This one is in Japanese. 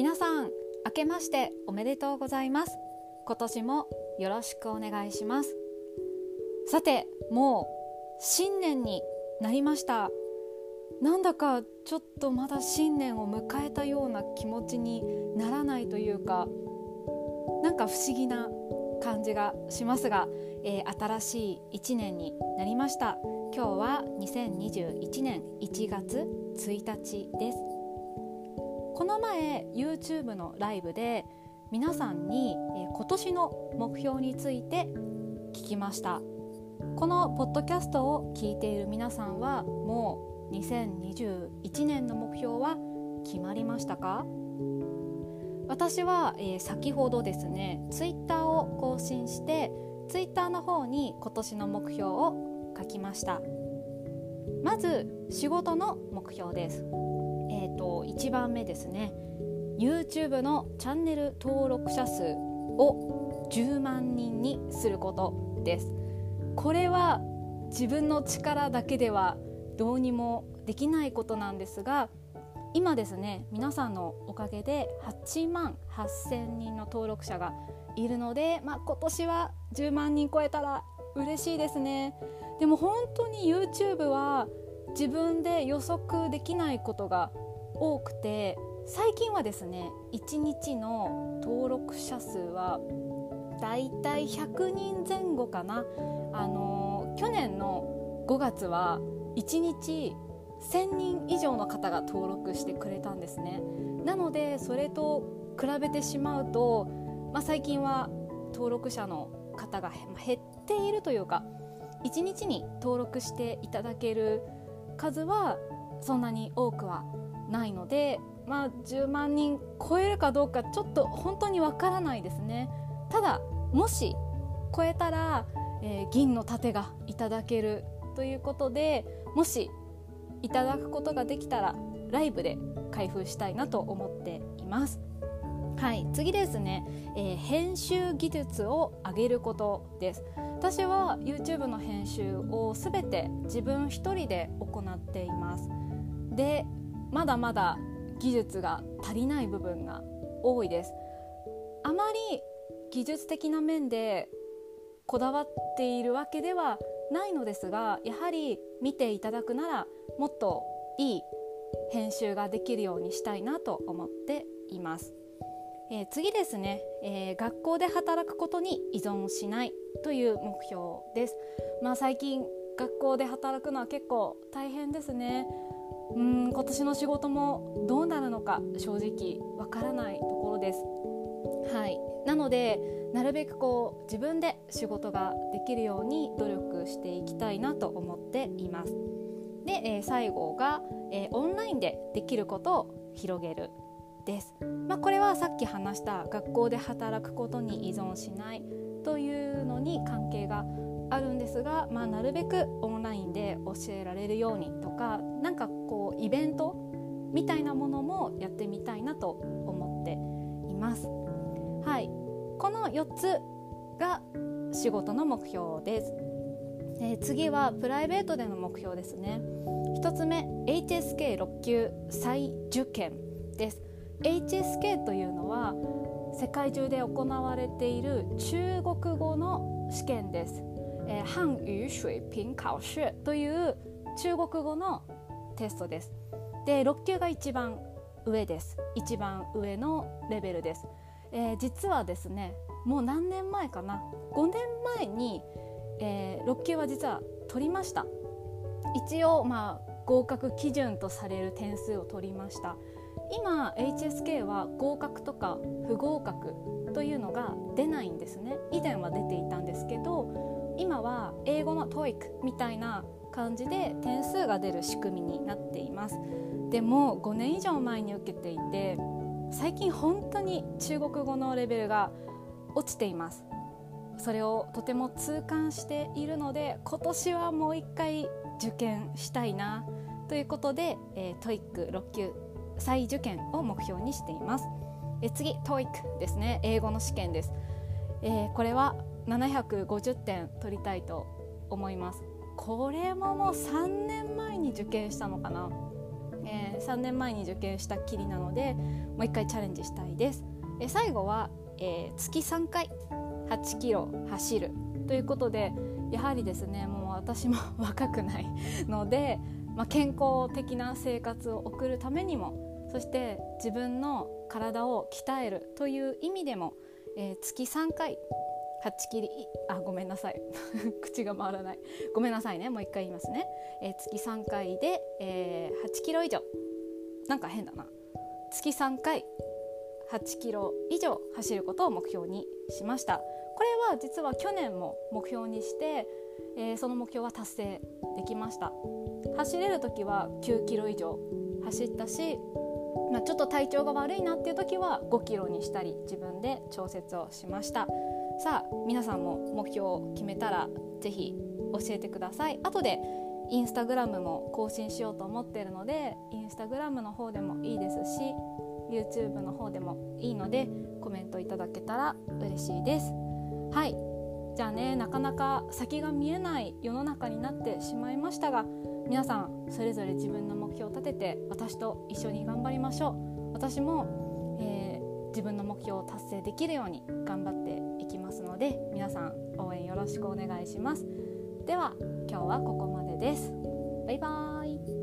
皆さん明けましておめでとうございます。今年もよろしくお願いします。さてもう新年になりました。なんだかちょっとまだ新年を迎えたような気持ちにならないというかなんか不思議な感じがしますが、えー、新しい1年になりました。今日は2021年1月1日です。この前 YouTube のライブで皆さんに、え、今年の目標について聞きました。このポッドキャストを聞いている皆さんはもう2021年の目標は決まりましたか？私は、えー、先ほどですねツイッターを更新してツイッターの方に今年の目標を書きました。まず仕事の目標です。えっ、ー、と1番目ですね。YouTube のチャンネル登録者数を10万人にすることです。これは自分の力だけではどうにもできないことなんですが今ですね皆さんのおかげで8万8,000人の登録者がいるので、まあ、今年は10万人超えたら嬉しいですね。でも本当に YouTube は自分で予測できないことが多くて最近はですね1日の登録者数はだいたい100人前後かな。あの去年の5月は1日1000人以上の方が登録してくれたんですね。なのでそれと比べてしまうと、まあ、最近は登録者の方が減っているというか1日に登録していただける数はそんなに多くはないので、まあ、10万人超えるかどうかちょっと本当にわからないですね。ただもし超えたら、えー、銀の盾がいただけるということでもしいただくことができたらライブで開封したいなと思っています。はい次ですね、えー、編集技術を上げることです。私は YouTube の編集をすべて自分一人で行っています。でまだまだ技術が足りない部分が多いです。あまり技術的な面でこだわっているわけではないのですがやはり見ていただくならもっといい編集ができるようにしたいなと思っています、えー、次ですね、えー、学校で働くことに依存しないという目標です、まあ、最近学校で働くのは結構大変ですね。うん今年の仕事もどうなるのか正直わからないところです。はい。なのでなるべくこう自分で仕事ができるように努力していきたいなと思っています。で、えー、最後が、えー、オンラインでできることを広げる。です、まあ、これはさっき話した学校で働くことに依存しないというのに関係があるんですが、まあ、なるべくオンラインで教えられるようにとか何かこうイベントみたいなものもやってみたいなと思っています。はい、この4つが仕事の目標です。えー、次はプライベートでの目標ですね。1つ目 HSK6 級再受験です。HSK というのは世界中で行われている中国語の試験です。えー、漢语水平考試という中国語のテストです。で6級が一番上です。一番上のレベルです。えー、実はですねもう何年前かな？5年前に、えー、6級は実は取りました一応まあ合格基準とされる点数を取りました今 HSK は合格とか不合格というのが出ないんですね。以前は出ていたんですけど今は英語の TOEIC みたいな感じで点数が出る仕組みになっています。でも5年以上前に受けていて最近本当に中国語のレベルが落ちています。それをとても痛感しているので今年はもう一回受験したいなということで、えー、TOEIC6 級再受験を目標にしています。え次 TOEIC ですね。英語の試験です、えー、これは750点取りたいと思います。これももう3年前に受験したのかな、えー、3年前に受験したきりなのでもう一回チャレンジしたいです、え、最後は、えー、月3回8キロ走るということでやはりですねもう私も 若くないので、まあ、健康的な生活を送るためにもそして自分の体を鍛えるという意味でも、えー、月3回8キリあごめんなさい。口が回らない。ごめんなさいね。もう一回言いますね、えー、月3回で、えー、8キロ以上。なんか変だな。月3回8キロ以上走ることを目標にしました。これは実は去年も目標にして、えー、その目標は達成できました。走れる時は9キロ以上走ったし、まあ、ちょっと体調が悪いなっていう時は5キロにしたり自分で調節をしました。さあ皆さんも目標を決めたら是非教えてください。後でインスタグラムも更新しようと思ってるのでインスタグラムの方でもいいですし YouTube の方でもいいのでコメントいただけたら嬉しいです。はい。じゃあねなかなか先が見えない世の中になってしまいましたが皆さんそれぞれ自分の目標を立てて私と一緒に頑張りましょう。私も、えー、自分の目標を達成できるように頑張っていきますので皆さん応援よろしくお願いします。では今日はここまでです。バイバーイ。